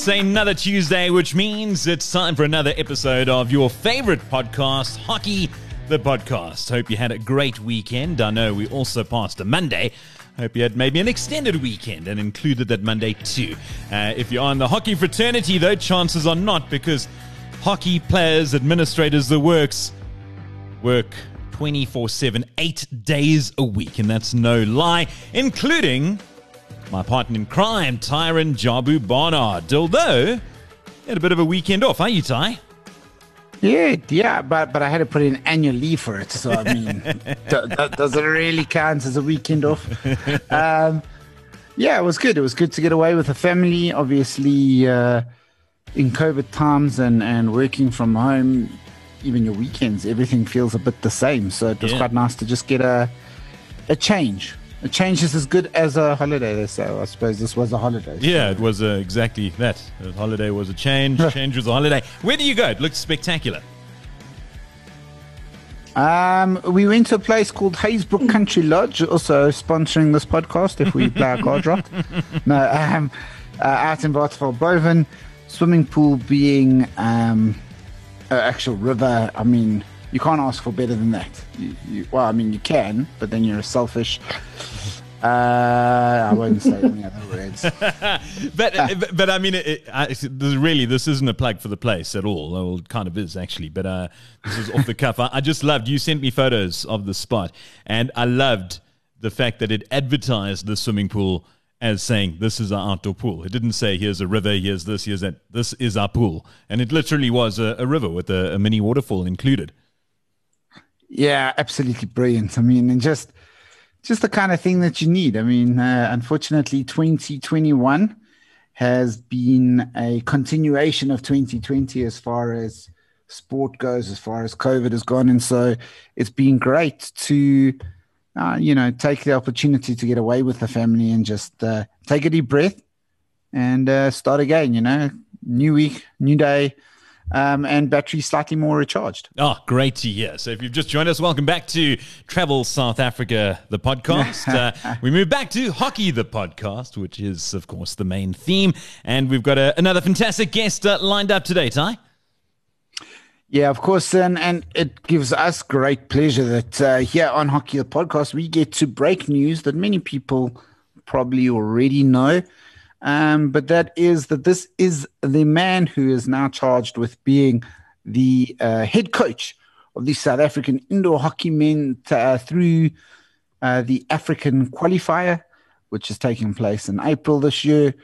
It's another Tuesday, which means it's time for another episode of your favorite podcast, Hockey the Podcast. Hope you had a great weekend. I know we also passed a Monday. Hope you had maybe an extended weekend and included that Monday too. Uh, if you are in the hockey fraternity, though, chances are not because hockey players, administrators, the works work 24 7, eight days a week. And that's no lie, including my partner in crime, Tyron Jabu Barnard. Although, he had a bit of a weekend off, aren't you, Ty? Yeah, yeah, but but I had to put in annual leave for it. So I mean, does it really count as a weekend off? Um, yeah, it was good. It was good to get away with the family. Obviously, uh, in COVID times and and working from home, even your weekends, everything feels a bit the same. So it was Yeah. quite nice to just get a a change. A change is as good as a holiday. They say. I suppose this was a holiday. Yeah, it was uh, exactly that. The holiday was a change, change was a holiday. Where do you go? It looks spectacular. Um, we went to a place called Haysbrook Country Lodge, also sponsoring this podcast if we play our cards right. No, um, uh, out in Waterval Boven, swimming pool being um, an actual river. I mean, you can't ask for better than that. You, you, well, I mean, you can, but then you're selfish. Uh, I won't say any other words. But, but, I mean, it, it, I, this really, this isn't a plug for the place at all. Well, it kind of is actually, but uh, this is off the cuff. I, I just loved, you sent me photos of the spot, and I loved the fact that it advertised the swimming pool as saying, this is our outdoor pool. It didn't say, here's a river, here's this, here's that. This is our pool. And it literally was a, a river with a, a mini waterfall included. Yeah, absolutely brilliant. I mean, and just just the kind of thing that you need. I mean, uh, unfortunately, 2021 has been a continuation of 2020 as far as sport goes, as far as COVID has gone, and so it's been great to. Uh, you know, take the opportunity to get away with the family and just uh, take a deep breath and uh, start again. You know, new week, new day, um, and battery slightly more recharged. Oh, great to hear. So, if you've just joined us, welcome back to Travel South Africa, the podcast. uh, we move back to Hockey, the podcast, which is, of course, the main theme. And we've got a, another fantastic guest uh, lined up today, Ty. Yeah, of course, and and it gives us great pleasure that uh, here on Hockey the Podcast we get to break news that many people probably already know, um, but that is that this is the man who is now charged with being the uh, head coach of the South African indoor hockey men t- uh, through uh, the African qualifier, which is taking place in April this year.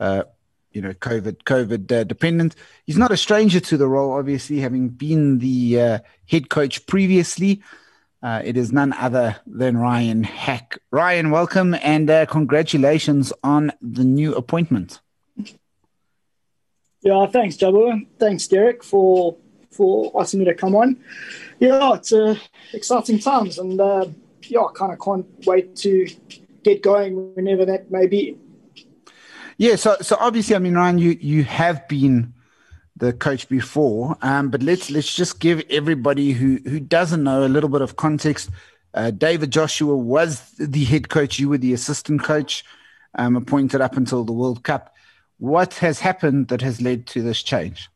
Uh, you know, COVID, COVID uh, dependent. He's not a stranger to the role, obviously, having been the uh, head coach previously. Uh, it is none other than Ryan Hack. Ryan, welcome and uh, congratulations on the new appointment. Yeah, thanks, Jabu. Thanks, Derek, for for asking me to come on. Yeah, it's uh, exciting times, and uh, yeah, I kind of can't wait to get going whenever that may be. Yeah, so so obviously, I mean, Ryan, you you have been the coach before, um, but let's let's just give everybody who who doesn't know a little bit of context. Uh, David Joshua was the head coach. You were the assistant coach, um, appointed up until the World Cup. What has happened that has led to this change?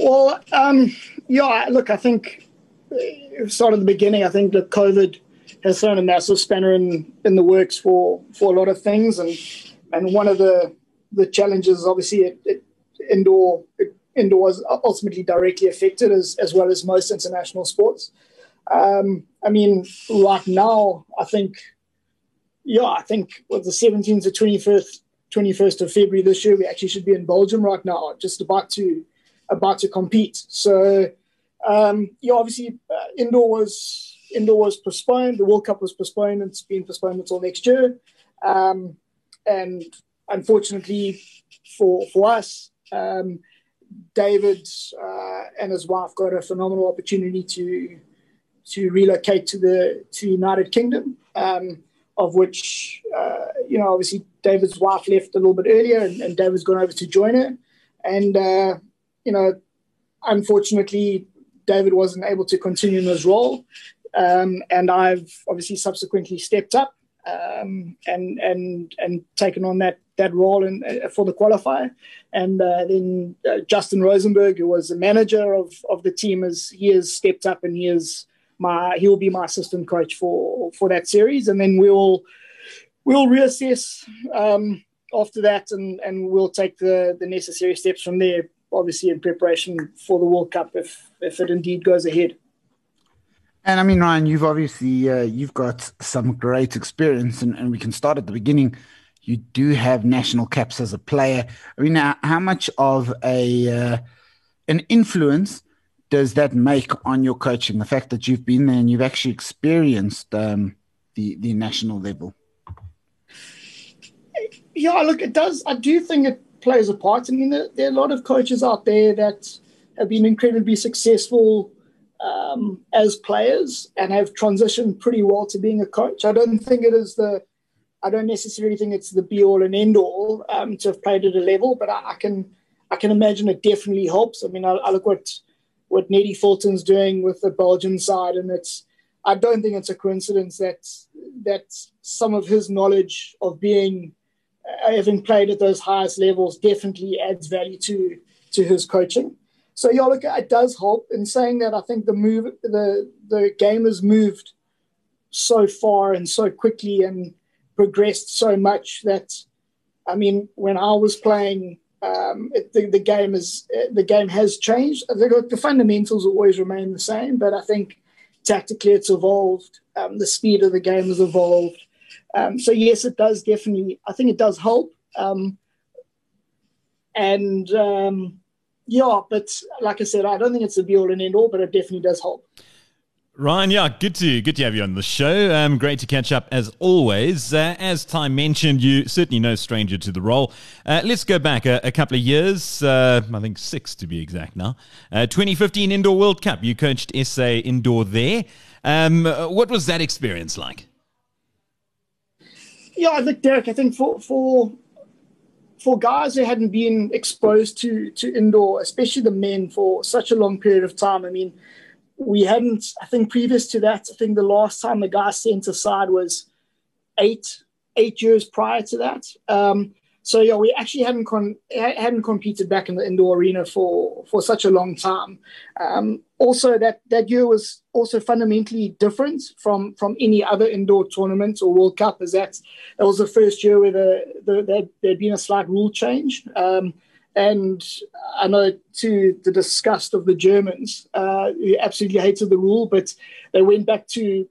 Well, um, yeah, look, I think uh, start at the beginning. I think that COVID has thrown a massive spanner in, in the works for, for a lot of things, and and one of the the challenges, obviously, it, it, indoor it, indoor was ultimately directly affected as as well as most international sports. Um, I mean, right now, I think, yeah, I think with the 17th to 21st 21st of February this year, we actually should be in Belgium right now, just about to about to compete. So, um, yeah, obviously, uh, indoor was indoor was postponed. The World Cup was postponed. It's been postponed until next year. Um, and unfortunately for for us, um, David uh, and his wife got a phenomenal opportunity to to relocate to the to United Kingdom. Um, of which, uh, you know, obviously David's wife left a little bit earlier, and, and David's gone over to join her. And uh, you know, unfortunately, David wasn't able to continue in his role. Um, and I've obviously subsequently stepped up. um, and and and taken on that that role in, uh, for the qualifier. And uh, then uh, Justin Rosenberg, who was the manager of, of the team, has he has stepped up and he is my he will be my assistant coach for for that series. And then we'll we'll reassess um, after that, and and we'll take the the necessary steps from there. Obviously, in preparation for the World Cup, if if it indeed goes ahead. And I mean, Ryan, you've obviously uh, you've got some great experience, and, and we can start at the beginning you do have national caps as a player. I mean, how much of a uh, an influence does that make on your coaching? The fact that you've been there and you've actually experienced um, the the national level. Yeah, look, it does. I do think it plays a part. I mean, there, there are a lot of coaches out there that have been incredibly successful um, as players and have transitioned pretty well to being a coach. I don't think it is the I don't necessarily think it's the be all and end all um, to have played at a level, but I, I, can I can imagine it definitely helps. I mean, I, I, look what what Nettie Fulton's doing with the Belgian side, and it's I don't think it's a coincidence that that some of his knowledge of being uh, having played at those highest levels definitely adds value to to his coaching. So yeah, look, it does help. In saying that, I think the move the the game has moved so far and so quickly and progressed so much that, I mean, when I was playing, um, it, the, the game is the game has changed. The, the, fundamentals always remain the same, but I think tactically it's evolved. Um, the speed of the game has evolved. Um, so yes, it does definitely. I think it does help. Um, and um, yeah, but like I said, I don't think it's a be all and end all, but it definitely does help. Ryan, yeah, good to good to have you on the show. Um, great to catch up as always. Uh, as Ty mentioned, you certainly no stranger to the role. Uh, let's go back a, a couple of years, uh, I think six to be exact now. Uh, 2015 Indoor World Cup. You coached SA Indoor there. Um, what was that experience like? Yeah, I think Derek. I think for for for guys who hadn't been exposed to to indoor, especially the men, for such a long period of time. I mean we hadn't, I think previous to that, I think the last time the guy sent aside was eight, eight years prior to that. Um, so yeah, we actually hadn't con- hadn't competed back in the indoor arena for for such a long time. Um, also, that that year was also fundamentally different from from any other indoor tournament or World Cup. as that that was the first year where the, the, the there'd been a slight rule change. Um, and I know to the disgust of the Germans, uh, who absolutely hated the rule, but they went back to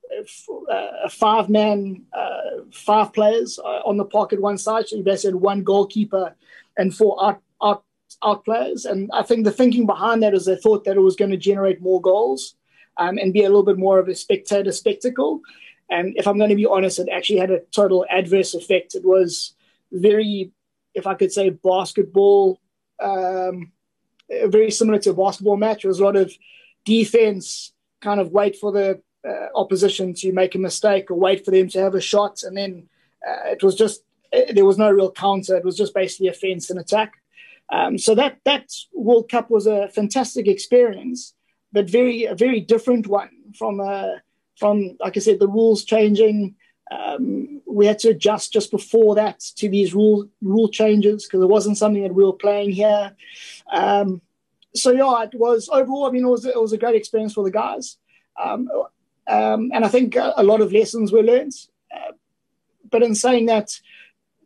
a five man, uh, five players uh, on the park at one side. So they said one goalkeeper and four out, out, out players. And I think the thinking behind that is they thought that it was going to generate more goals um, and be a little bit more of a spectator spectacle. And if I'm going to be honest, it actually had a total adverse effect. It was very, if I could say, basketball um, very similar to a basketball match. It was a lot of defense, kind of wait for the uh, opposition to make a mistake or wait for them to have a shot, and then uh, it was just uh, there was no real counter. It was just basically a fence and attack. Um, so that that World Cup was a fantastic experience, but very a very different one from uh, from like I said, the rules changing. Um, we had to adjust just before that to these rule rule changes because it wasn't something that we were playing here. Um, so yeah, it was overall. I mean, it was it was a great experience for the guys, um, um and I think a, lot of lessons were learned. Uh, but in saying that,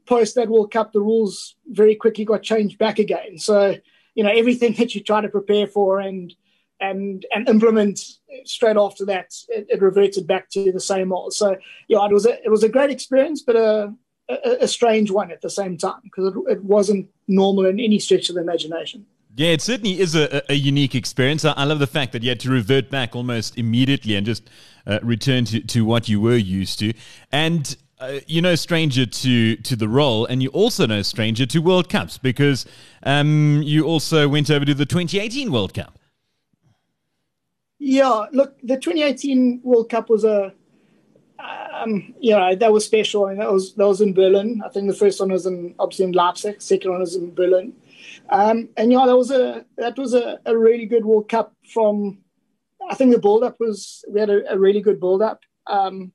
post that World Cup, the rules very quickly got changed back again. So you know everything that you try to prepare for and and and implement straight after that it, it, reverted back to the same old so yeah it was a it was a great experience but a a, a strange one at the same time because it, it, wasn't normal in any stretch of the imagination yeah, it certainly is a, a unique experience. I, I, love the fact that you had to revert back almost immediately and just uh, return to, to what you were used to. And uh, you're no stranger to to the role, and you also no stranger to World Cups because um, you also went over to the 2018 World Cup. Yeah, look, the 2018 World Cup was a, um, you know, that was special. I mean, that was that was in Berlin. I think the first one was in obviously in Leipzig. Second one was in Berlin. Um, and yeah, that was a that was a, a really good World Cup. From I think the build up was we had a, a really good build up. Um,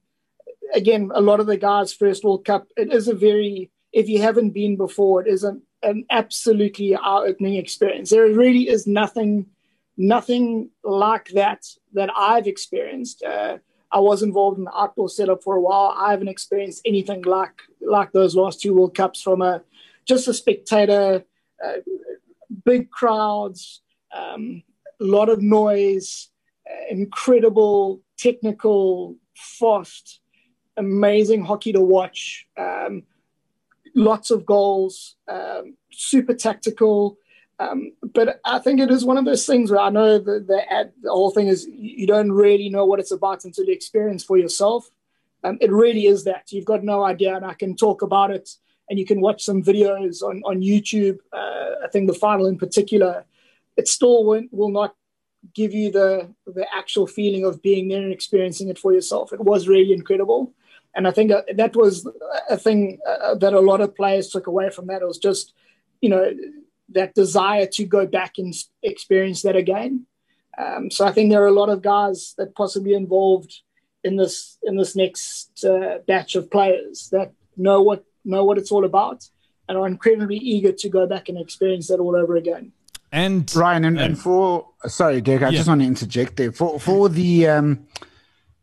again, a lot of the guys' first World Cup, it is a very, if you haven't been before, it is an, absolutely eye-opening experience. There really is nothing, nothing like that that I've experienced. Uh, I was involved in the outdoor setup for a while. I haven't experienced anything like like those last two World Cups from a just a spectator, uh, big crowds, a um, lot of noise, uh, incredible technical, fast, amazing hockey to watch. Um, lots of goals, um, super tactical. Um, but I think it is one of those things where I know the, the, the whole thing is you don't really know what it's about until you experience for yourself. Um, it really is that you've got no idea, and I can talk about it, and you can watch some videos on on YouTube. Uh, I think the final in particular, it still won't, will not give you the the actual feeling of being there and experiencing it for yourself. It was really incredible, and I think uh, that was a thing uh, that a lot of players took away from that. It was just, you know, that desire to go back and experience that again. Um, so I think there are a lot of guys that possibly involved in this in this next uh, batch of players that know what know what it's all about and are incredibly eager to go back and experience that all over again. And Ryan, and, and for sorry, Derek, I yeah. just want to interject there for for the um,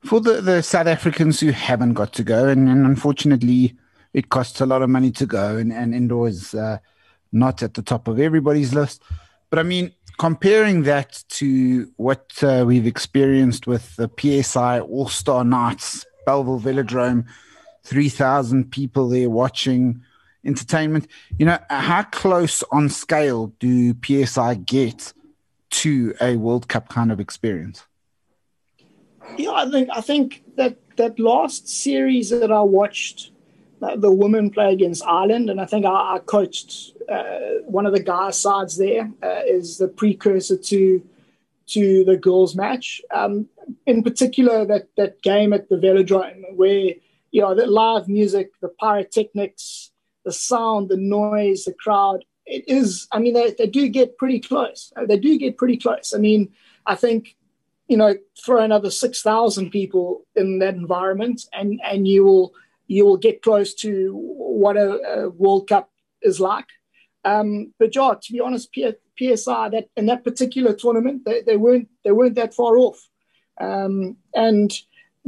for the, the South Africans who haven't got to go, and, and unfortunately, it costs a lot of money to go, and and indoors uh, not at the top of everybody's list. But I mean, comparing that to what uh, we've experienced with the PSI All Star Nights, Bellville Velodrome, three thousand people there watching entertainment. You know, how close on scale do PSI get to a World Cup kind of experience? Yeah, I think I think that that last series that I watched, the women play against Ireland, and I think I, I coached one of the guys' sides there uh, is the precursor to to the girls' match. Um, in particular, that that game at the Velodrome, where you know the live music, the pyrotechnics, the sound, the noise, the crowd. It is, I mean, they, they do get pretty close. They do get pretty close. I mean, I think, you know, throw another 6,000 people in that environment and, and you will, you will get close to what a, a World Cup is like. Um, but yeah, to be honest, P- PSI that in that particular tournament, they, they weren't they weren't that far off. Um, and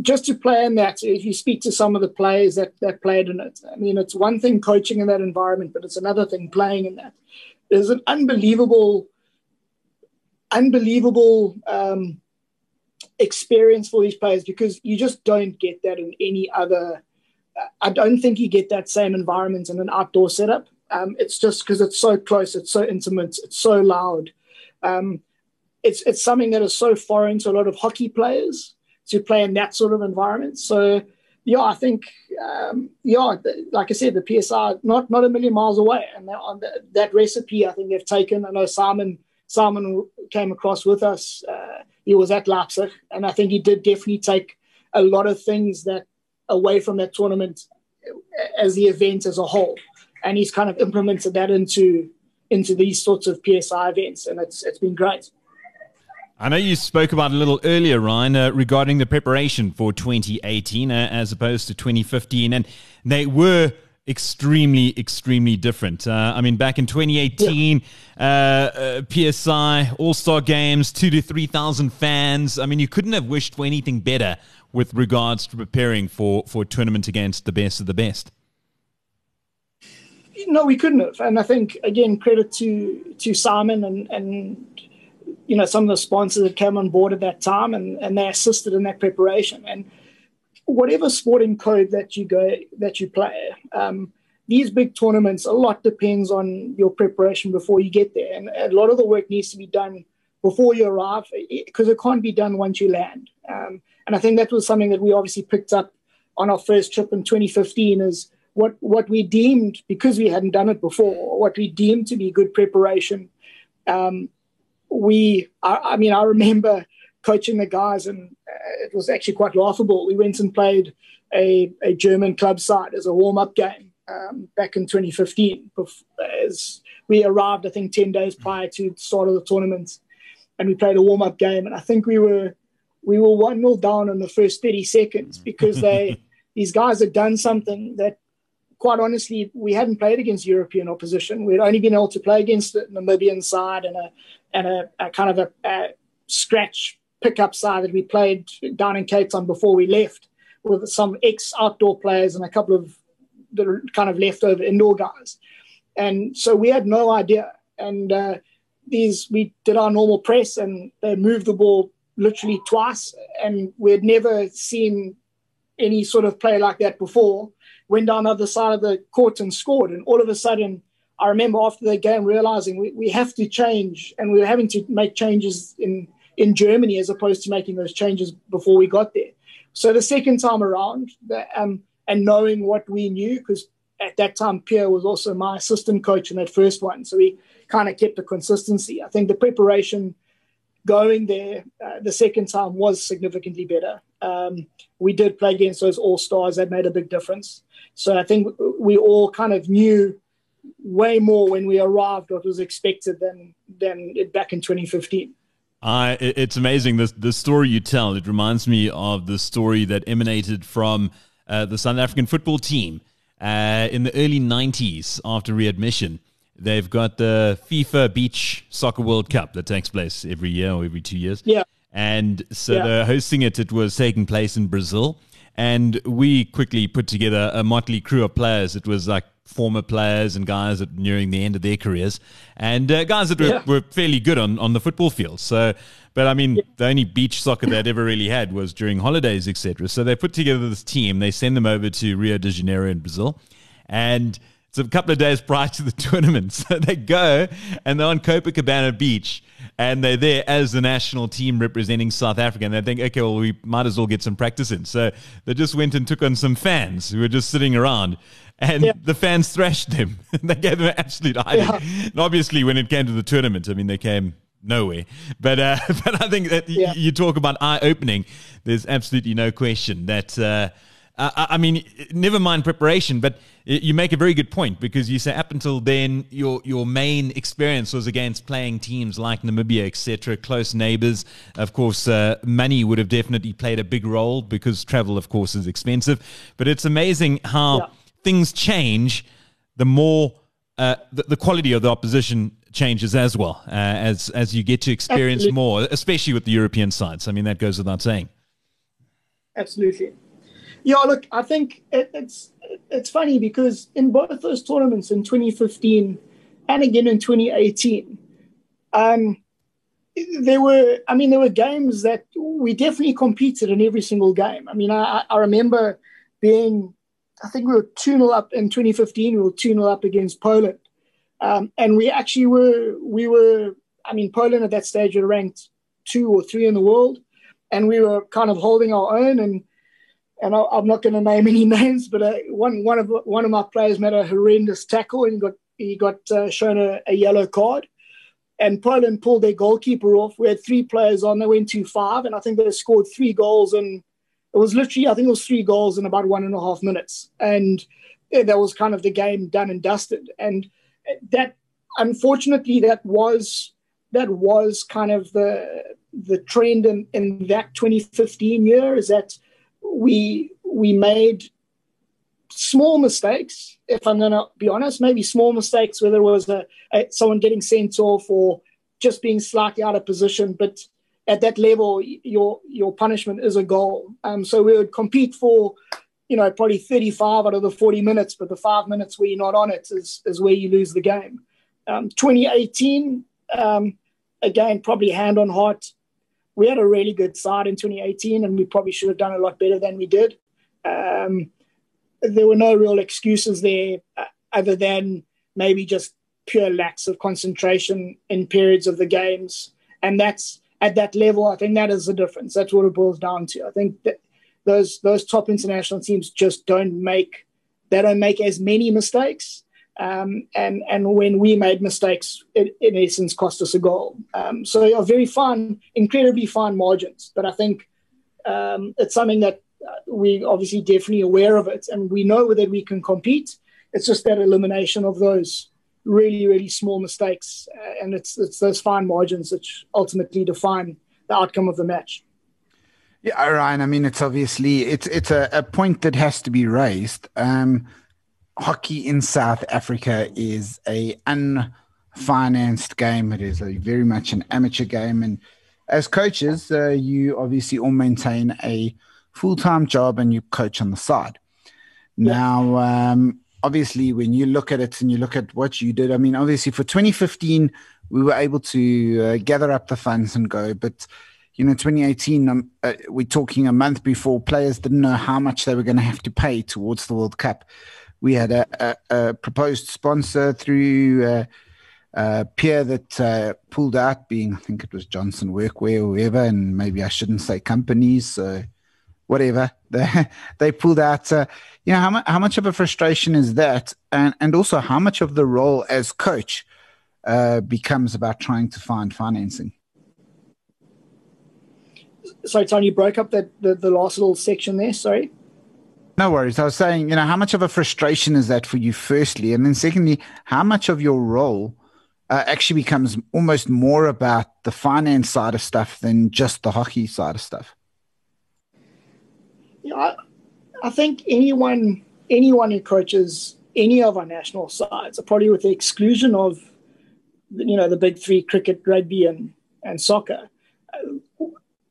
just to play in that, if you speak to some of the players that, that played in it, I mean, it's one thing coaching in that environment, but it's another thing playing in that. There's an unbelievable, unbelievable um, experience for these players because you just don't get that in any other. I don't think you get that same environment in an outdoor setup. Um, it's just because it's so close, it's so intimate, it's so loud. Um, it's it's something that is so foreign to a lot of hockey players to play in that sort of environment. So yeah, I think um, yeah, like I said, the PSI not not a million miles away, and that, on the, that recipe I think they've taken. I know Simon Simon came across with us. Uh, he was at Leipzig, and I think he did definitely take a lot of things that away from that tournament as the event as a whole, and he's kind of implemented that into into these sorts of PSI events, and it's it's been great. I know you spoke about a little earlier, Ryan, uh, regarding the preparation for 2018 uh, as opposed to 2015, and they were extremely, extremely different. Uh, I mean, back in 2018, yeah. Uh, uh, PSI All Star Games, two to three thousand fans. I mean, you couldn't have wished for anything better with regards to preparing for for a tournament against the best of the best. No, we couldn't have, and I think again credit to to Simon and and you know some of the sponsors that came on board at that time and, and they assisted in that preparation. And whatever sporting code that you go that you play um, these big tournaments a lot depends on your preparation before you get there. And a lot of the work needs to be done before you arrive because it can't be done once you land. Um, and i think that was something that we obviously picked up on our first trip in 2015 is what what we deemed because we hadn't done it before what we deemed to be good preparation um, we, I, I, mean, I remember coaching the guys, and uh, it was actually quite laughable. We went and played a, a German club side as a warm up game um, back in 2015. As we arrived, I think, 10 days prior to the start of the tournament, and we played a warm up game. And I think we were we were 1 0 down in the first 30 seconds because they these guys had done something that, quite honestly, we hadn't played against European opposition. We'd only been able to play against the Namibian side and a and a, a kind of a, a scratch pickup side that we played down in Cape Town before we left with some ex outdoor players and a couple of the kind of leftover indoor guys. And so we had no idea. And uh, these, we did our normal press and they moved the ball literally twice. And we had never seen any sort of play like that before. Went down the other side of the court and scored. And all of a sudden, I remember after the game realizing we, we have to change and we were having to make changes in, in Germany as opposed to making those changes before we got there. So the second time around, the, um, and knowing what we knew, because at that time Pierre was also my assistant coach in that first one, so we kind of kept the consistency. I think the preparation going there uh, the second time was significantly better. Um, we did play against those all stars that made a big difference. So I think we all kind of knew way more when we arrived what was expected than than back in 2015. Uh, it's amazing the the story you tell. It reminds me of the story that emanated from uh, the South African football team uh, in the early 90s after readmission. They've got the FIFA Beach Soccer World Cup that takes place every year or every two years. Yeah. And so yeah. they're hosting it. It was taking place in Brazil. And we quickly put together a motley crew of players. It was like former players and guys that nearing the end of their careers, and uh, guys that were, yeah. were, fairly good on, on the football field. So, but I mean, yeah. the only beach soccer they'd ever really had was during holidays, etc. So they put together this team. They send them over to Rio de Janeiro in Brazil, and it's a couple of days prior to the tournament. So they go and they're on Copacabana Beach and they're there as the national team representing South Africa. And they think, okay, well, we might as well get some practice in. So they just went and took on some fans who were just sitting around and yeah. the fans thrashed them. they gave them an absolute hiding. Yeah. And obviously, when it came to the tournament, I mean, they came nowhere. But uh, but I think that yeah. y- you talk about eye opening. There's absolutely no question that. Uh, I mean, never mind preparation, but you make a very good point because you say up until then, your your main experience was against playing teams like Namibia, etc., close neighbors. Of course, uh, money would have definitely played a big role because travel, of course, is expensive. But it's amazing how. Yeah things change, the more uh, the, the, quality of the opposition changes as well uh, as as you get to experience Absolutely. more, especially with the European sides. I mean, that goes without saying. Absolutely. Yeah, look, I think it, it's it's funny because in both those tournaments in 2015 and again in 2018, um, there were, I mean, there were games that we definitely competed in every single game. I mean, I, I remember being I think we were 2 0 up in 2015. We were 2 0 up against Poland. Um, and we actually were, we were, I mean, Poland at that stage were ranked two or three in the world. And we were kind of holding our own. And and I, am not going to name any names, but uh, one one of one of my players made a horrendous tackle and got he got uh, shown a, a, yellow card. And Poland pulled their goalkeeper off. We had three players on. They went to five, and I think they scored three goals And it was literally, I think it was three goals in about one and a half minutes. And that was kind of the game done and dusted. And that, unfortunately, that was that was kind of the the trend in, in that 2015 year is that we we made small mistakes if i'm going to be honest maybe small mistakes whether it was a, a, someone getting sent off or just being slightly out of position but at that level, your your punishment is a goal. Um, so we would compete for, you know, probably 35 out of the 40 minutes, but the five minutes where you're not on it is, is where you lose the game. Um, 2018, um, again, probably hand on heart, we had a really good side in 2018, and we probably should have done a lot better than we did. Um, there were no real excuses there, uh, other than maybe just pure lacks of concentration in periods of the games, and that's at that level, I think that is the difference. That's what it boils down to. I think that those those top international teams just don't make they don't make as many mistakes. Um, and and when we made mistakes, it in essence cost us a goal. Um, so yeah, very fine, incredibly fine margins. But I think um, it's something that uh, we obviously definitely aware of it, and we know that we can compete. It's just that elimination of those really, really small mistakes, and it's it's those fine margins which ultimately define the outcome of the match. Yeah, Ryan. I mean, it's obviously it's it's a, a point that has to be raised. Um, hockey in South Africa is a unfinanced game. It is a very much an amateur game, and as coaches, uh, you obviously all maintain a full time job and you coach on the side. Now, um, obviously, when you look at it and you look at what you did, I mean, obviously for 2015, we were able to uh, gather up the funds and go, but you know, 2018, um, uh, we're talking a month before players didn't know how much they were going to have to pay towards the World Cup. We had a, a, a proposed sponsor through uh, a peer that uh, pulled out, being I think it was Johnson Workwear or whoever, and maybe I shouldn't say companies, so whatever. They, they pulled out. Uh, you know, how, mu- how much of a frustration is that? And, and also, how much of the role as coach uh, becomes about trying to find financing? sorry, Tony, you broke up the, the, the last little section there. Sorry. No worries. I was saying, you know, how much of a frustration is that for you, firstly? And then, secondly, how much of your role uh, actually becomes almost more about the finance side of stuff than just the hockey side of stuff? Yeah, I, I think anyone anyone who coaches any of our national sides, probably with the exclusion of, you know, the big three: cricket, rugby, and and soccer,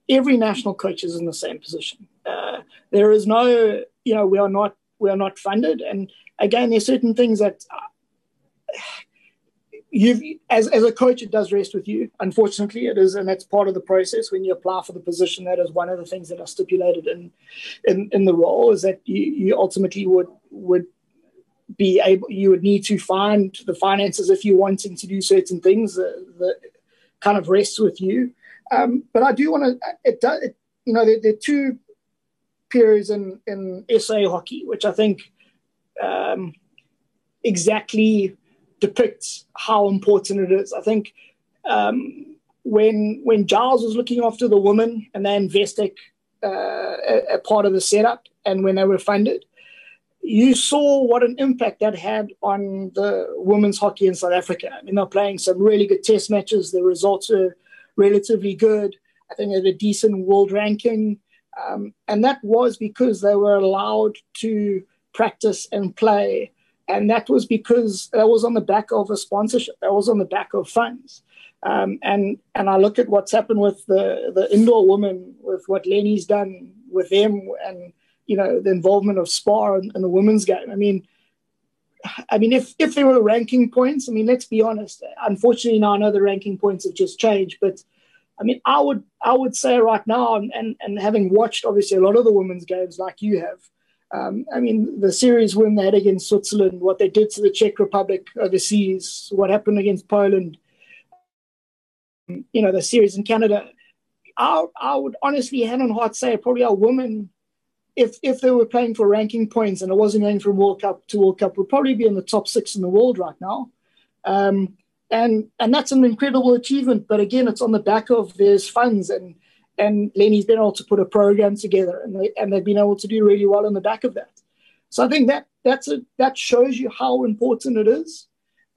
every national coach is in the same position. Uh, there is no, you know, we are not we are not funded, and again, there's certain things that uh, you as as a coach, it does rest with you. Unfortunately, it is, and that's part of the process when you apply for the position. That is one of the things that are stipulated in in, in the role is that you, you ultimately would would be able you would need to find the finances if you're wanting to do certain things that, kind of rests with you um, but I do want to. It does. It, you know, there, there, are two periods in in SA hockey, which I think um, exactly depicts how important it is. I think um, when when Giles was looking after the women and then Investec uh, a, a, part of the setup, and when they were funded, you saw what an impact that had on the women's hockey in South Africa. I mean, they're playing some really good test matches. The results are relatively good. I think they had a decent world ranking. Um, and that was because they were allowed to practice and play. And that was because that was on the back of a sponsorship, that was on the back of funds. Um, and and I look at what's happened with the, the indoor women, with what Lenny's done with them, and you know the involvement of SPAR and, in the women's game. I mean, I mean, if if there were ranking points, I mean, let's be honest. Unfortunately, now I know the ranking points have just changed, but I mean, I would I would say right now, and and, having watched obviously a lot of the women's games like you have, um, I mean, the series win they had against Switzerland, what they did to the Czech Republic overseas, what happened against Poland, you know, the series in Canada. I, I would honestly, hand on heart, say probably our women if if they were playing for ranking points and it wasn't going from World Cup to World Cup, would probably be in the top six in the world right now. Um, and and that's an incredible achievement. But again, it's on the back of there's funds and and Lenny's been able to put a program together and they and they've been able to do really well on the back of that. So I think that that's a that shows you how important it is.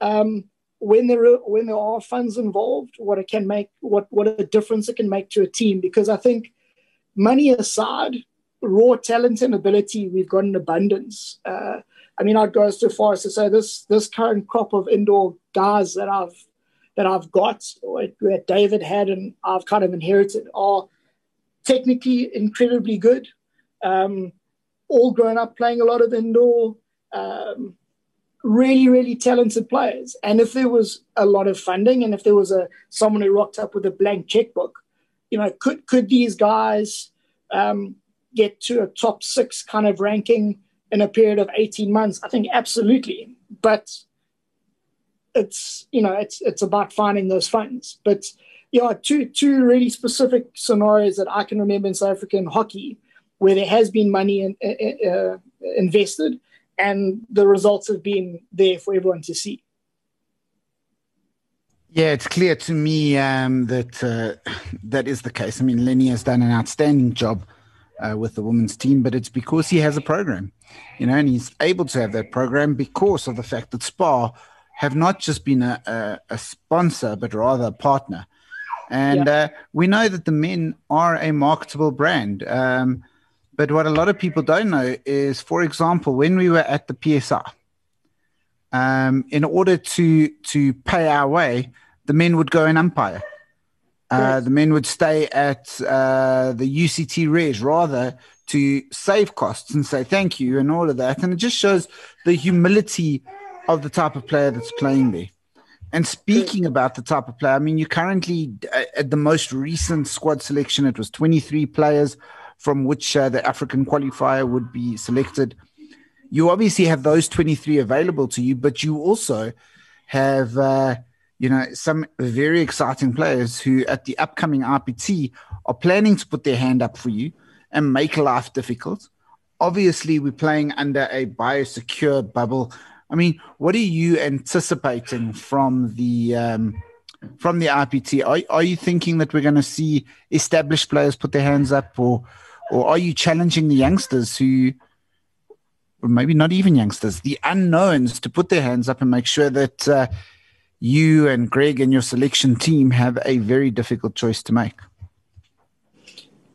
Um, when there are, when there are funds involved, what it can make, what what a difference it can make to a team. Because I think money aside, raw talent and ability we've got in abundance. Uh, I mean, I'd go so far as to say this this current crop of indoor guys that I've that I've got, or that David had, and I've kind of inherited, are technically incredibly good. Um, all grown up playing a lot of indoor, um, really, really talented players. And if there was a lot of funding, and if there was a someone who rocked up with a blank checkbook, you know, could could these guys um, get to a top six kind of ranking in a period of 18 months? I think absolutely. But it's you know it's it's about finding those funds. But yeah, two two really specific scenarios that I can remember in South African hockey where there has been money in, uh, uh, invested and the results have been there for everyone to see. Yeah, it's clear to me um, that uh, that is the case. I mean, Lenny has done an outstanding job uh, with the women's team, but it's because he has a program, you know, and he's able to have that program because of the fact that SPAR have not just been a, a, a sponsor, but rather a partner. And yeah. uh, we know that the men are a marketable brand. Um, but what a lot of people don't know is, for example, when we were at the PSI, um, in order to to pay our way, the men would go and umpire. Uh, the men would stay at uh, the UCT res rather to save costs and say thank you and all of that. And it just shows the humility of the type of player that's playing there. And speaking about the type of player, I mean, you currently uh, at the most recent squad selection, it was 23 players from which uh, the African qualifier would be selected. You obviously have those 23 available to you, but you also have uh, you know, some very exciting players who at the upcoming RPT are planning to put their hand up for you and make life difficult. Obviously, we're playing under a biosecure bubble. I mean, what are you anticipating from the um, from the RPT? Are, are you thinking that we're going to see established players put their hands up, or or are you challenging the youngsters who, or maybe not even youngsters, the unknowns, to put their hands up and make sure that uh, you and Greg and your selection team have a very difficult choice to make.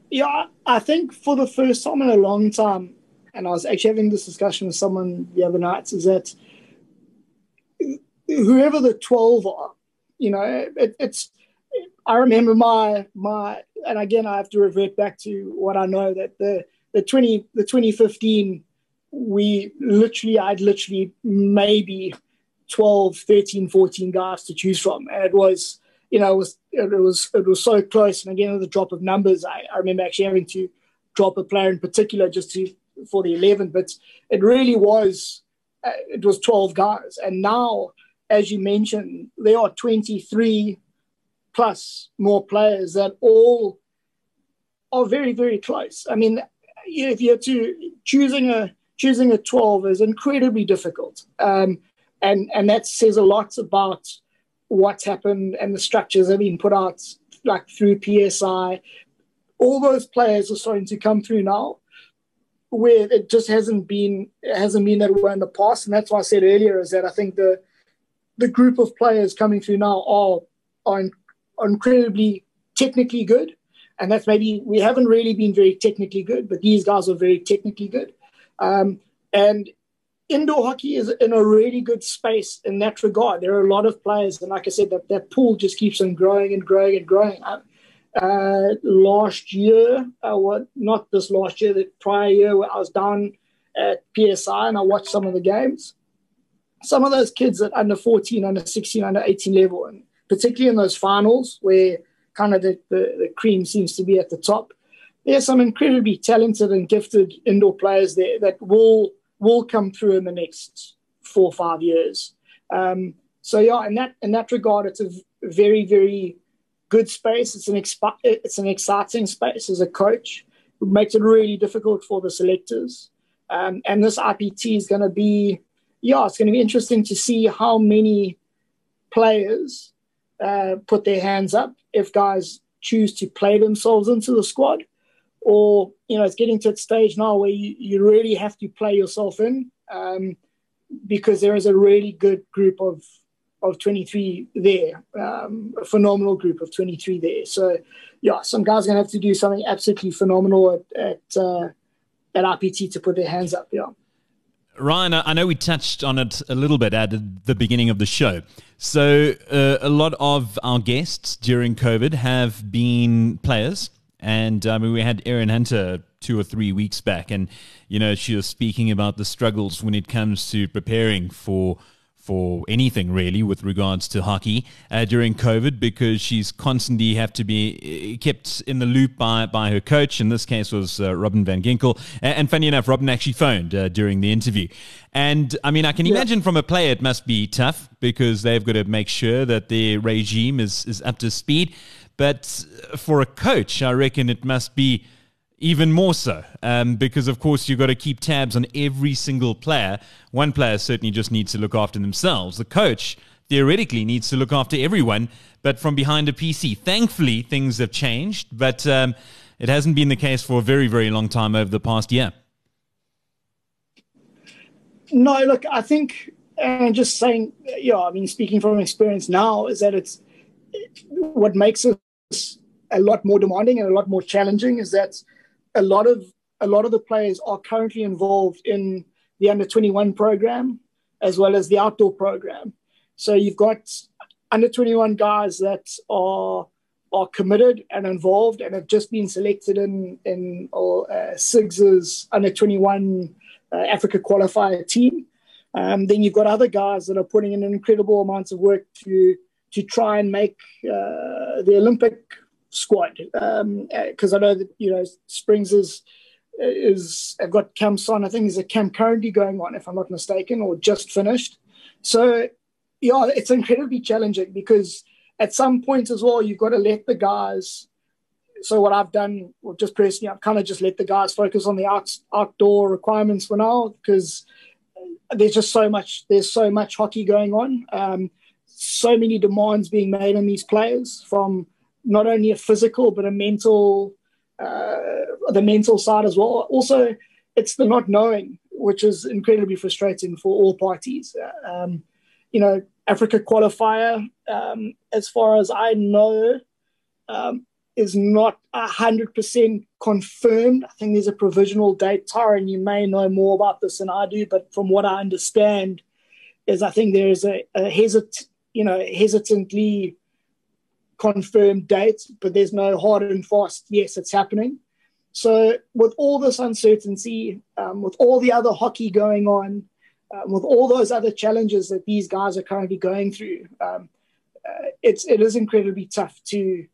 Yeah, I think for the first time in a long time, and I was actually having this discussion with someone the other night, is that whoever the 12 are, you know, it, it's, I remember my, my, and again, I have to revert back to what I know that the, the 20, the 2015, we literally, I'd literally maybe 12, 13, 14 guys to choose from. And it was, you know, it was, it was, it was so close. And again, with the drop of numbers, I, I remember actually having to drop a player in particular just to, for the 11, but it really was, uh, it was 12 guys. And now, as you mentioned, there are 23 plus more players that all are very, very close. I mean, if you're to choosing a, choosing a 12 is incredibly difficult. Um, and and that says a lot about what's happened and the structures that have been put out like through PSI. All those players are starting to come through now, where it just hasn't been hasn't been that way in the past, and that's why I said earlier is that I think the the group of players coming through now are are, are incredibly technically good, and that's maybe we haven't really been very technically good, but these guys are very technically good, um, and indoor hockey is in a really good space in that regard. There are a lot of players, and like I said, that, that pool just keeps on growing and growing and growing. Uh, uh last year, uh, what not this last year, the prior year, where I was down at PSI and I watched some of the games. Some of those kids at under 14, under 16, under 18 level, and particularly in those finals where kind of the, the, the cream seems to be at the top, there's some incredibly talented and gifted indoor players there that will will come through in the next four or five years. Um, so yeah, in that in that regard, it's a very very good space. It's an expi- it's an exciting space as a coach. It makes it really difficult for the selectors. Um, and this RPT is going to be, yeah, it's going to be interesting to see how many players uh, put their hands up if guys choose to play themselves into the squad or you know it's getting to a stage now where you, you really have to play yourself in um, because there is a really good group of of 23 there um, a phenomenal group of 23 there. So yeah some guys are going to have to do something absolutely phenomenal at at, uh, at rpt to put their hands up yeah. Ryan, I know we touched on it a little bit at the beginning of the show. So, uh, a lot of our guests during COVID have been players and I mean, we had Erin Hunter two or three weeks back, and you know, she was speaking about the struggles when it comes to preparing for for anything really with regards to hockey uh, during COVID because she's constantly have to be uh, kept in the loop by, by her coach. In this case was uh, Robin Van Ginkel. And, and, funny enough, Robin actually phoned uh, during the interview. And I mean, I can yeah. imagine from a player it must be tough because they've got to make sure that their regime is, is up to speed. But for a coach, I reckon it must be even more so um, because, of course, you've got to keep tabs on every single player. One player certainly just needs to look after themselves. The coach theoretically needs to look after everyone, but from behind a PC. Thankfully, things have changed, but um, it hasn't been the case for a very, very long time over the past year. No, look, I think, and just saying, yeah, I mean, speaking from experience now, is that it's what makes this a lot more demanding and a lot more challenging is that a lot of a lot of the players are currently involved in the under 21 program as well as the outdoor program. So you've got under 21 guys that are are committed and involved and have just been selected in in uh, SIGS's under 21 uh, Africa qualifier team. Um, then you've got other guys that are putting in incredible amounts of work to to try and make uh, the Olympic squad. Because um, uh, I know that you know Springs is is I've got camps on. I think there's a camp currently going on, if I'm not mistaken, or just finished. So yeah, it's incredibly challenging because at some point as well, you've got to let the guys. So what I've done, well, just personally, I've kind of just let the guys focus on the out, outdoor requirements for now because there's just so much. There's so much hockey going on. Um, so many demands being made on these players from not only a physical but a mental, uh, the mental side as well. Also, it's the not knowing, which is incredibly frustrating for all parties. Um, you know, Africa qualifier, um, as far as I know, um, is not hundred percent confirmed. I think there's a provisional date. Tyron, you may know more about this than I do, but from what I understand, is I think there is a, a you know, hesitantly confirmed date, but there's no hard and fast. Yes, it's happening. So with all this uncertainty, um, with all the other hockey going on, um, with all those other challenges that these guys are currently going through, um, uh, it's it is incredibly tough to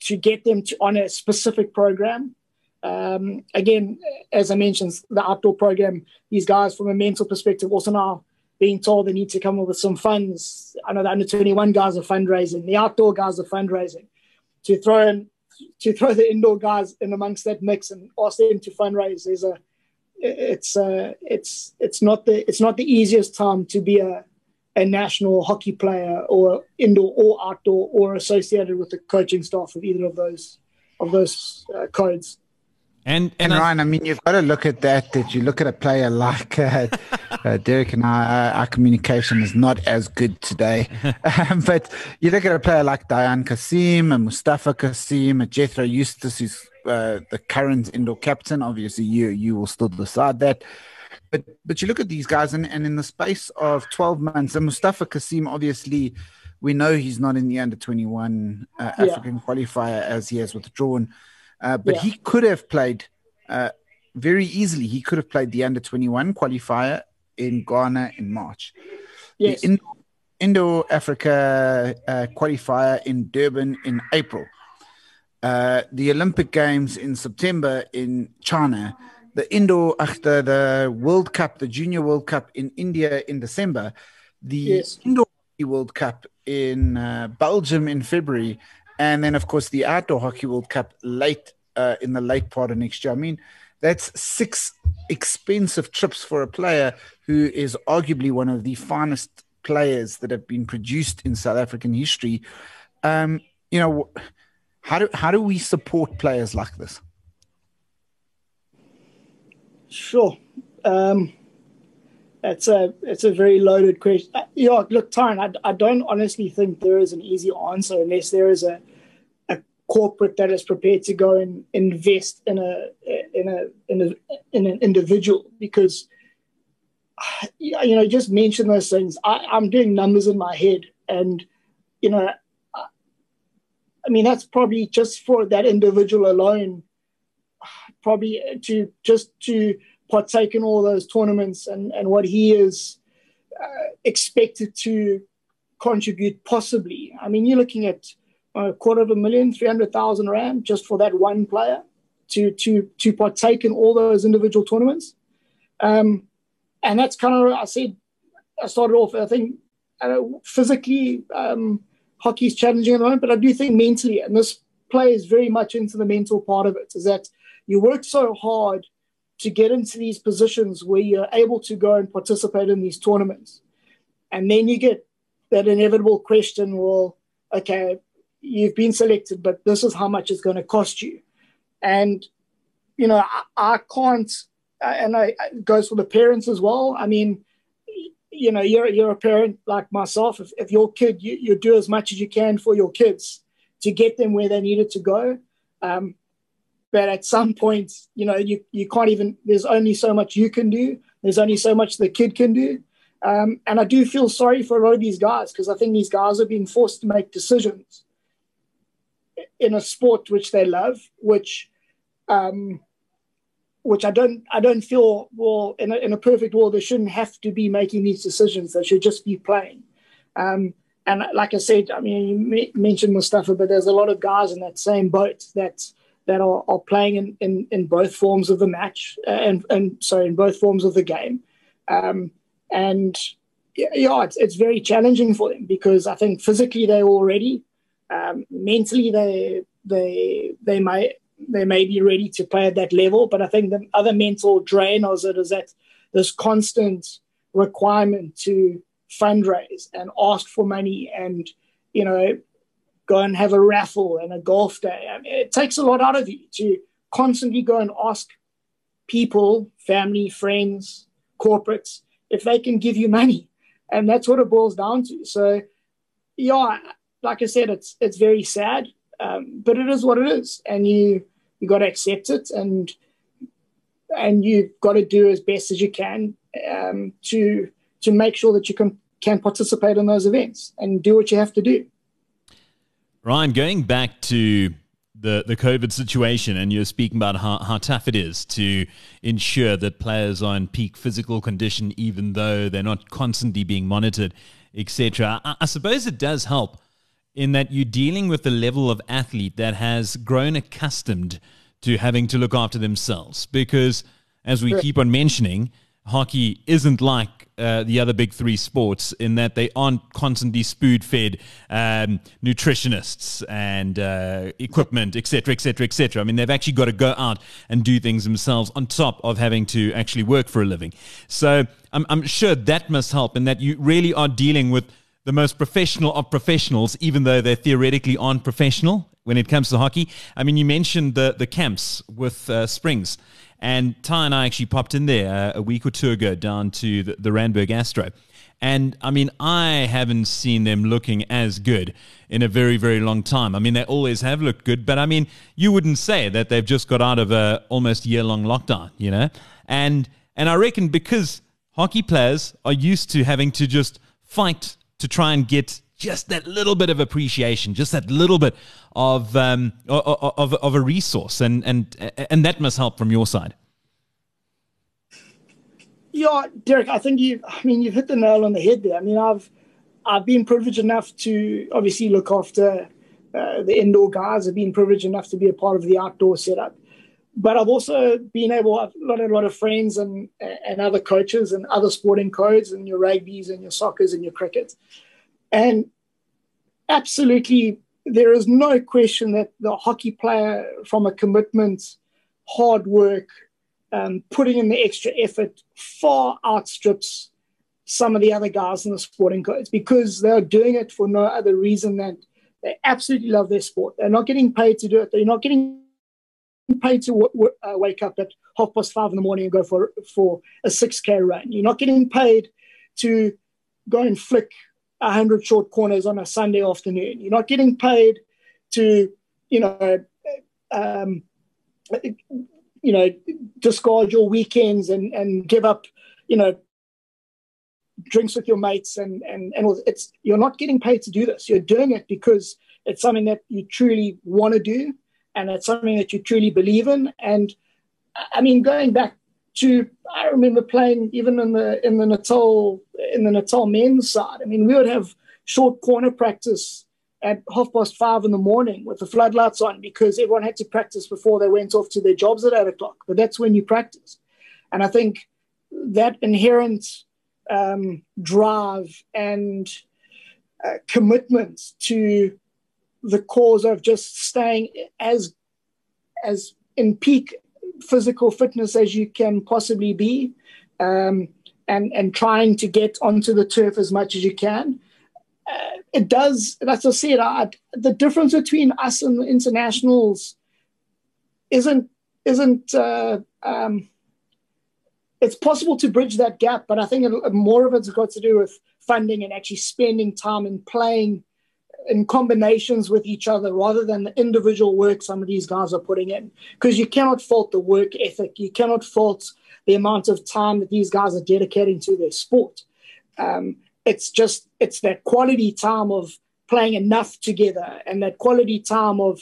to get them to on a specific program. Um, again, as I mentioned, the outdoor program, these guys from a mental perspective also now being told they need to come up with some funds. I know the under 21 guys are fundraising, the outdoor guys are fundraising to throw in to throw the indoor guys in amongst that mix and ask them to fundraise. There's a it's uh, it's it's not the it's not the easiest time to be a a national hockey player or indoor or outdoor or associated with the coaching staff of either of those of those uh, codes. And, and, and Ryan, I mean, you've got to look at that. That you look at a player like uh, uh, Derek and I, our communication is not as good today. um, but you look at a player like Dayan Cassiem and Mustafa Cassiem and Jethro Eustice, who's uh, the current indoor captain. Obviously, you you will still decide that. But but you look at these guys, and, and in the space of twelve months, and Mustafa Cassiem, obviously, we know he's not in the under twenty one uh, African yeah. qualifier as he has withdrawn. Uh, but yeah. he could have played uh, very easily. He could have played the under twenty one qualifier in Ghana in March. Yes. The Indo Africa uh, qualifier in Durban in April uh, the Olympic Games in September in China, the indoor after the World Cup, the Junior World Cup in India in December, the yes. indoor World Cup in uh, Belgium in February, and then of course the outdoor hockey World Cup late uh, in the late part of next year. I mean, that's six expensive trips for a player who is arguably one of the finest players that have been produced in South African history. Um, you know how do how do we support players like this? Sure. Um, it's a it's a very loaded question. Uh, yeah, look, Tyron, I, I don't honestly think there is an easy answer unless there is a a corporate that is prepared to go and invest in a in a in a in an individual because you know just mention those things. I, I'm doing numbers in my head, and you know I mean, that's probably just for that individual alone, probably to just to partake in all those tournaments and, and what he is uh, expected to contribute possibly. I mean, you're looking at a quarter of a million, 300,000 Rand just for that one player to, to, to partake in all those individual tournaments. Um, and that's kind of, I said, I started off, I think, uh, physically, um, hockey is challenging at the moment, but I do think mentally, and this plays very much into the mental part of it, is that you work so hard to get into these positions where you're able to go and participate in these tournaments. And then you get that inevitable question well, okay, you've been selected, but this is how much it's going to cost you. And, you know, I, I can't, and I, it goes for the parents as well. I mean, you know, you're you're a parent like myself. If, if your kid, you, you do as much as you can for your kids to get them where they needed to go. Um, but at some point, you know, you, you can't even, there's only so much you can do. There's only so much the kid can do. Um, and I do feel sorry for a lot of these guys because I think these guys are being forced to make decisions in a sport which they love, which, um, which I don't, I don't feel well in a, in a perfect world they shouldn't have to be making these decisions. They should just be playing. Um, and like I said, I mean, you mentioned Mustafa, but there's a lot of guys in that same boat that that are, are playing in, in, in both forms of the match uh, and, and sorry, in both forms of the game. Um, and yeah, it's, it's very challenging for them because I think physically they're all ready. Um, mentally, they they they may they may be ready to play at that level, but I think the other mental drain is that this constant requirement to fundraise and ask for money and you know go and have a raffle and a golf day. I mean, it takes a lot out of you to constantly go and ask people, family, friends, corporates, if they can give you money. And that's what it boils down to. So, yeah, like I said, it's it's very sad, um, but it is what it is, and you you got to accept it, and and you've got to do as best as you can um, to to make sure that you can can participate in those events and do what you have to do. Ryan, going back to the, the COVID situation, and you're speaking about how, how tough it is to ensure that players are in peak physical condition, even though they're not constantly being monitored, etc. I, I suppose it does help in that you're dealing with a level of athlete that has grown accustomed to having to look after themselves. Because, as we keep on mentioning, hockey isn't like uh, the other big three sports in that they aren't constantly spoon fed um, nutritionists and uh, equipment, etc., etc., etc. I mean, they've actually got to go out and do things themselves on top of having to actually work for a living. So I'm, I'm sure that must help in that you really are dealing with the most professional of professionals, even though they theoretically aren't professional when it comes to hockey. I mean, you mentioned the the camps with uh, Springs. And Ty and I actually popped in there uh, a week or two ago down to the, the Randburg Astro. And I mean, I haven't seen them looking as good in a very, very long time. I mean, they always have looked good, but I mean, you wouldn't say that they've just got out of a almost year long lockdown, you know? And and I reckon because hockey players are used to having to just fight to try and get just that little bit of appreciation, just that little bit of um, of, of a resource, and and and that must help from your side. Yeah, Derek, I think you. I mean, you've hit the nail on the head there. I mean, I've I've been privileged enough to obviously look after uh, the indoor guys. I've been privileged enough to be a part of the outdoor setup, but I've also been able. I've got a lot of friends and and other coaches and other sporting codes and your rugby's and your soccer's and your cricket, and absolutely there is no question that the hockey player, from a commitment, hard work, um, putting in the extra effort, far outstrips some of the other guys in the sporting codes because they're doing it for no other reason than they absolutely love their sport. They're not getting paid to do it. They're not getting paid to w- w- uh, wake up at half past five in the morning and go for for a six k run. You're not getting paid to go and flick 100 short corners on a Sunday afternoon. You're not getting paid to, you know, um, you know, discard your weekends and, and give up, you know, drinks with your mates and, and, and it's, you're not getting paid to do this. You're doing it because it's something that you truly want to do and it's something that you truly believe in. And I mean, going back to I remember playing even in the in the Natal in the Natal men's side. I mean, we would have short corner practice at half past five in the morning with the floodlights on because everyone had to practice before they went off to their jobs at eight o'clock. But that's when you practice, and I think that inherent um, drive and uh, commitment to the cause of just staying as as in peak physical fitness as you can possibly be, um, and and trying to get onto the turf as much as you can. Uh, it does. That's I said. I, the difference between us and the internationals isn't isn't. Uh, um, it's possible to bridge that gap, but I think it, more of it's got to do with funding and actually spending time and playing in combinations with each other rather than the individual work some of these guys are putting in. Because you cannot fault the work ethic, you cannot fault the amount of time that these guys are dedicating to their sport. Um, it's just it's that quality time of playing enough together and that quality time of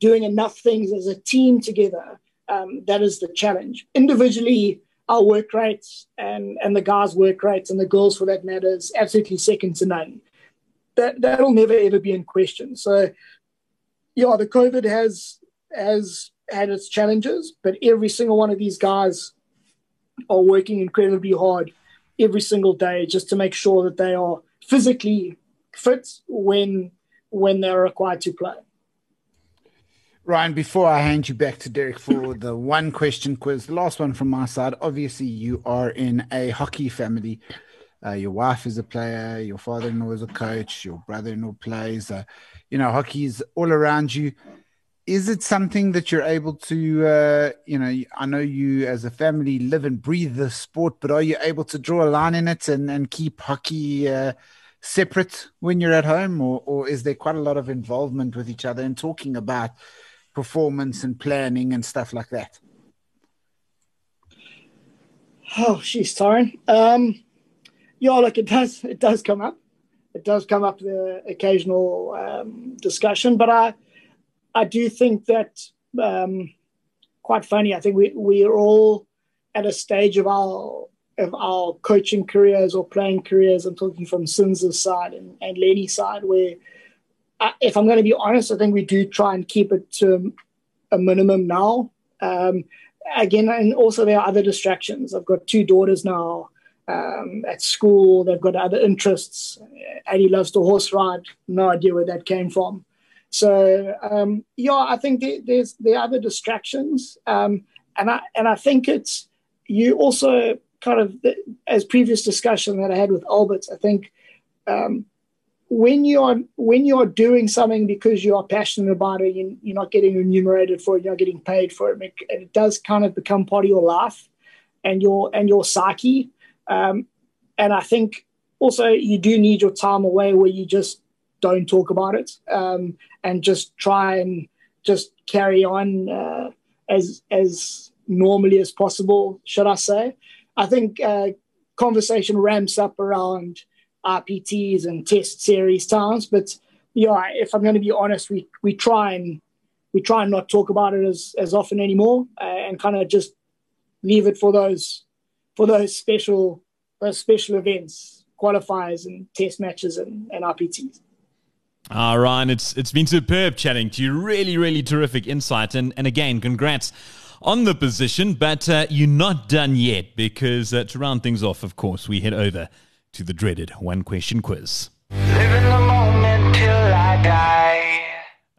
doing enough things as a team together. Um, that is the challenge. Individually, our work rates and, and the guys' work rates and the girls for that matter is absolutely second to none. That that'll never ever be in question. So yeah, the COVID has has had its challenges, but every single one of these guys are working incredibly hard every single day just to make sure that they are physically fit when when they're required to play. Ryan, before I hand you back to Derek for the one question quiz, the last one from my side. Obviously, you are in a hockey family. Uh, your wife is a player, your father in law is a coach, your brother in law plays. Uh, you know, hockey is all around you. Is it something that you're able to, uh, you know, I know you as a family live and breathe the sport, but are you able to draw a line in it and, and keep hockey uh, separate when you're at home? Or, or is there quite a lot of involvement with each other and talking about performance and planning and stuff like that? Oh, she's sorry. Um, yeah, look, it does. It does come up. It does come up the occasional um, discussion, but I, I do think that um, quite funny. I think we we are all at a stage of our of our coaching careers or playing careers. I'm talking from Sins's side and, and Lenny's side, where if I'm going to be honest, I think we do try and keep it to a minimum now. Um, again, and also there are other distractions. I've got two daughters now um, at school. They've got other interests. Eddie loves to horse ride. No idea where that came from. So um, yeah, I think there, there's there are other distractions, um, and I and I think it's you also kind of as previous discussion that I had with Albert. I think um, when you're when you're doing something because you are passionate about it, you, you're not getting remunerated for it, you're not getting paid for it, and it does kind of become part of your life and your and your psyche. Um, and I think also you do need your time away where you just don't talk about it um, and just try and just carry on uh, as as normally as possible. Should I say? I think uh, conversation ramps up around RPTs and test series times. But yeah, if I'm going to be honest, we we try and we try and not talk about it as as often anymore, uh, and kind of just leave it for those for those special those special events, qualifiers and test matches and, and RPTs. Ah, Ryan, it's it's been superb chatting to you. Really, really terrific insight, and and again, congrats on the position. But uh, you're not done yet because uh, to round things off, of course, we head over to the dreaded one question quiz.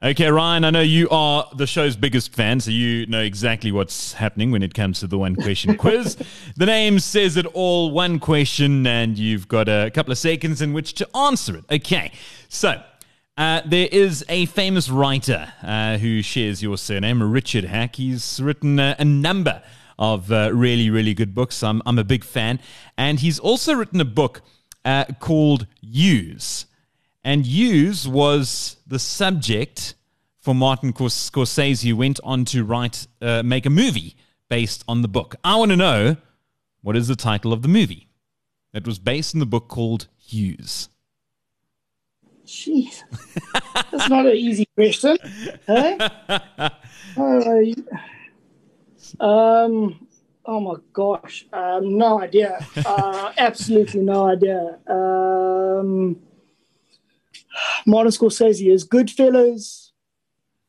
Okay, Ryan, I know you are the show's biggest fan, so you know exactly what's happening when it comes to the one question quiz. The name says it all one question, and you've got a couple of seconds in which to answer it. Okay, so uh, there is a famous writer uh, who shares your surname, Richard Hack. He's written uh, a number of uh, really, really good books. I'm, I'm a big fan. And he's also written a book uh, called Hughes. And Hughes was the subject for Martin Scorsese, who went on to write, uh, make a movie based on the book. I want to know what is the title of the movie that was based on the book called Hughes. Jeez, that's not an easy question. Hey? Uh, um, oh my gosh, um, no idea. Uh, absolutely no idea. Um, Martin Scorsese is Goodfellas.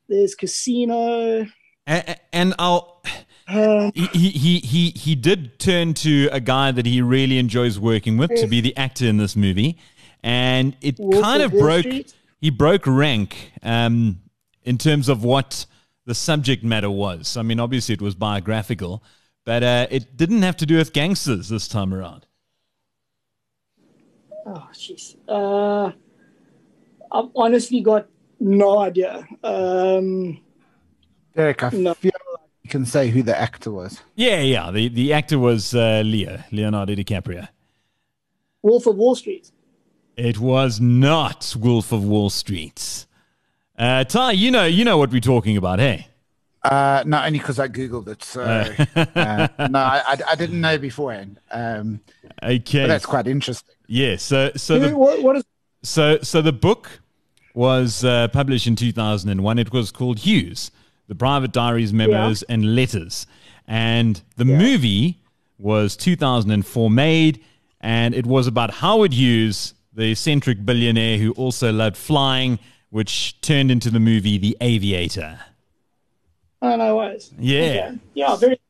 There's Casino. And, and I'll. Um, he, he he he did turn to a guy that he really enjoys working with to be the actor in this movie, and it Wolf kind of, of broke. Street? He broke rank um, in terms of what the subject matter was. I mean, obviously it was biographical, but uh, it didn't have to do with gangsters this time around. Oh, jeez. Uh, I've honestly got no idea. Um, Derek, I no. feel like you can say who the actor was. Yeah, yeah. The, the actor was uh, Leo, Leonardo DiCaprio. Wolf of Wall Street. It was not Wolf of Wall Street. Uh, Ty, you know, you know what we're talking about, hey? Uh, no, only because I googled it. So uh, no, I, I, I, didn't know beforehand. Um, okay, that's quite interesting. Yeah. So so the, what, what is so so the book was uh, published in 2001. It was called Hughes: The Private Diaries, Memos, yeah. and Letters. And the yeah. movie was 2004 made, and it was about Howard Hughes, the eccentric billionaire who also loved flying, which turned into the movie The Aviator. Oh no ways. Yeah. Okay. Yeah. Very.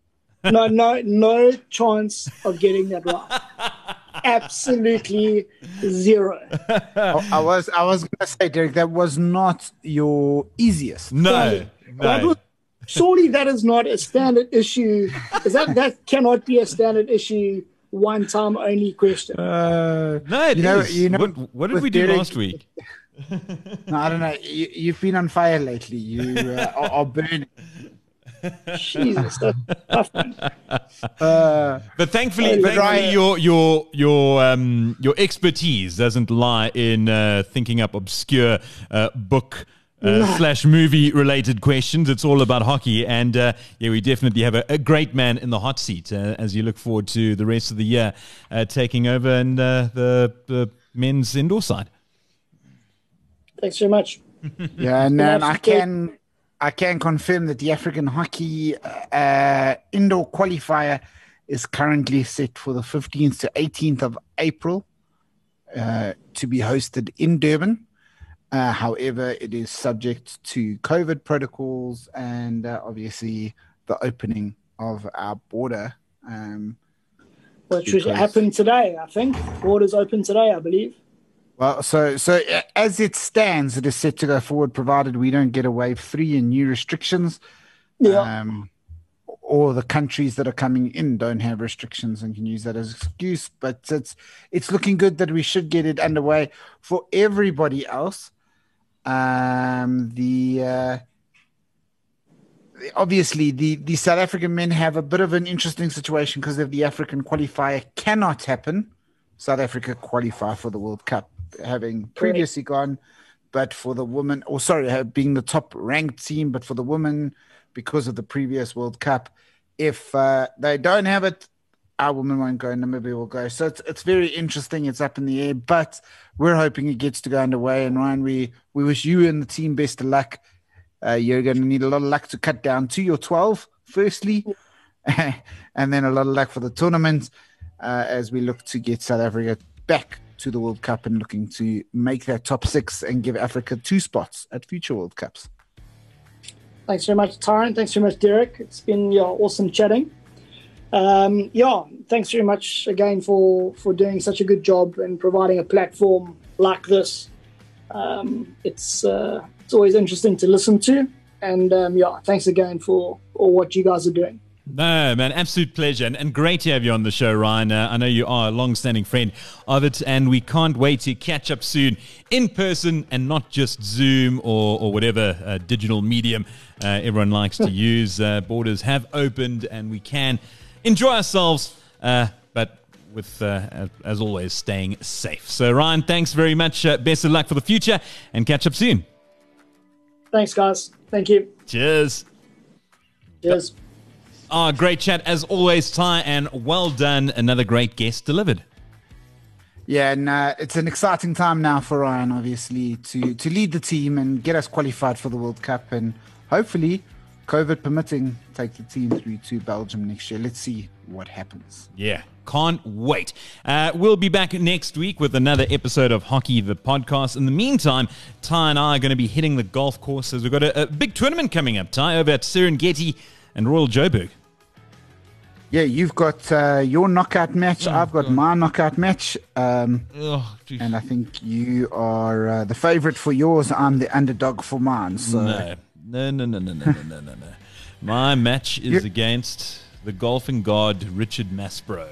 No, no, no chance of getting that right. Absolutely zero. I, I was, I was gonna say, Derek, that was not your easiest. No, no. Was, surely that is not a standard issue. Is that that cannot be a standard issue? One time only question. Uh, no, it you know, is. You know, what, what did we do Derek, last week? no, I don't know. You, have been on fire lately. You uh, are, are burning. Jesus, uh, but thankfully, thankfully your your your um, your expertise doesn't lie in uh, thinking up obscure uh, book. Uh, no. slash movie related questions. It's all about hockey, and uh, yeah, we definitely have a, a, great man in the hot seat uh, as you look forward to the rest of the year uh, taking over and uh, the, the men's indoor side. Thanks very much. yeah, and, and I can I can confirm that the African Hockey uh, Indoor Qualifier is currently set for the 15th to 18th of April uh, to be hosted in Durban. Uh, however, it is subject to COVID protocols and uh, obviously the opening of our border. Um, Which because... happened today, I think. Borders open today, I believe. Well, so so as it stands, it is set to go forward, provided we don't get a wave three and new restrictions. Yeah. Um, or the countries that are coming in don't have restrictions and can use that as excuse. But it's it's looking good that we should get it underway for everybody else. Um, the uh, obviously the the South African men have a bit of an interesting situation because of the African qualifier cannot happen. South Africa qualify for the World Cup having previously gone, but for the women, or sorry, being the top ranked team, but for the women, because of the previous World Cup, if uh, they don't have it, our women won't go, and Namibia will go. So it's it's very interesting. It's up in the air, but we're hoping it gets to go underway. And Ryan, we we wish you and the team best of luck. Uh, you're going to need a lot of luck to cut down to your 12, firstly, and then a lot of luck for the tournament uh, as we look to get South Africa back to the World Cup and looking to make that top six and give Africa two spots at future World Cups. Thanks very much, Tyron. Thanks very much, Derek. It's been yeah, awesome chatting. Um, yeah, thanks very much again for, for doing such a good job and providing a platform like this. Um, it's uh, it's always interesting to listen to, and um, yeah, thanks again for all what you guys are doing. No, man, absolute pleasure. And, and great to have you on the show, Ryan. Uh, I know you are a long standing friend of it, and we can't wait to catch up soon in person and not just Zoom or, or whatever uh, digital medium uh, everyone likes to use. Uh, borders have opened, and we can enjoy ourselves, uh, but with, uh, as always, staying safe. So, Ryan, thanks very much. best of luck for the future, and catch up soon. Thanks, guys. Thank you. Cheers. Cheers. Oh, great chat as always, Ty, and well done. Another great guest delivered. Yeah, and uh, it's an exciting time now for Ryan, obviously, to to lead the team and get us qualified for the World Cup, and hopefully, COVID permitting, take the team through to Belgium next year. Let's see what happens. Yeah, can't wait. Uh, we'll be back next week with another episode of Hockey the Podcast. In the meantime, Ty and I are going to be hitting the golf courses. We've got a, a big tournament coming up, Ty, over at Serengeti and Royal Joburg. Yeah, you've got uh, your knockout match. Oh, I've got God. my knockout match. Um, oh, and I think you are uh, the favorite for yours. I'm the underdog for mine. So. No, no, no, no, no, no, no, no, no. My match is you against the golfing god Richard Masbro.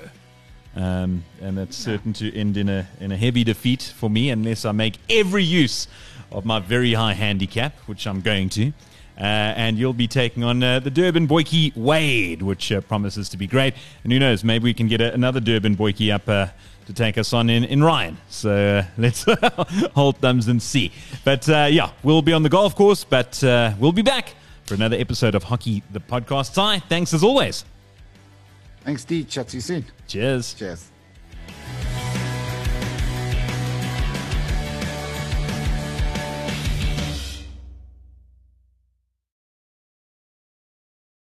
Um, and that's certain to end in a in a heavy defeat for me unless I make every use of my very high handicap, which I'm going to. Uh, and you'll be taking on uh, the Durban Boykie Wade, which uh, promises to be great. And who knows, maybe we can get a, another Durban Boykie up uh, to take us on in, in Ryan. So uh, let's hold thumbs and see. But uh, yeah, we'll be on the golf course, but we'll be back for another episode of Hockey the Podcast. Ty, thanks as always. Thanks, D. Chat to you soon. Cheers. Cheers.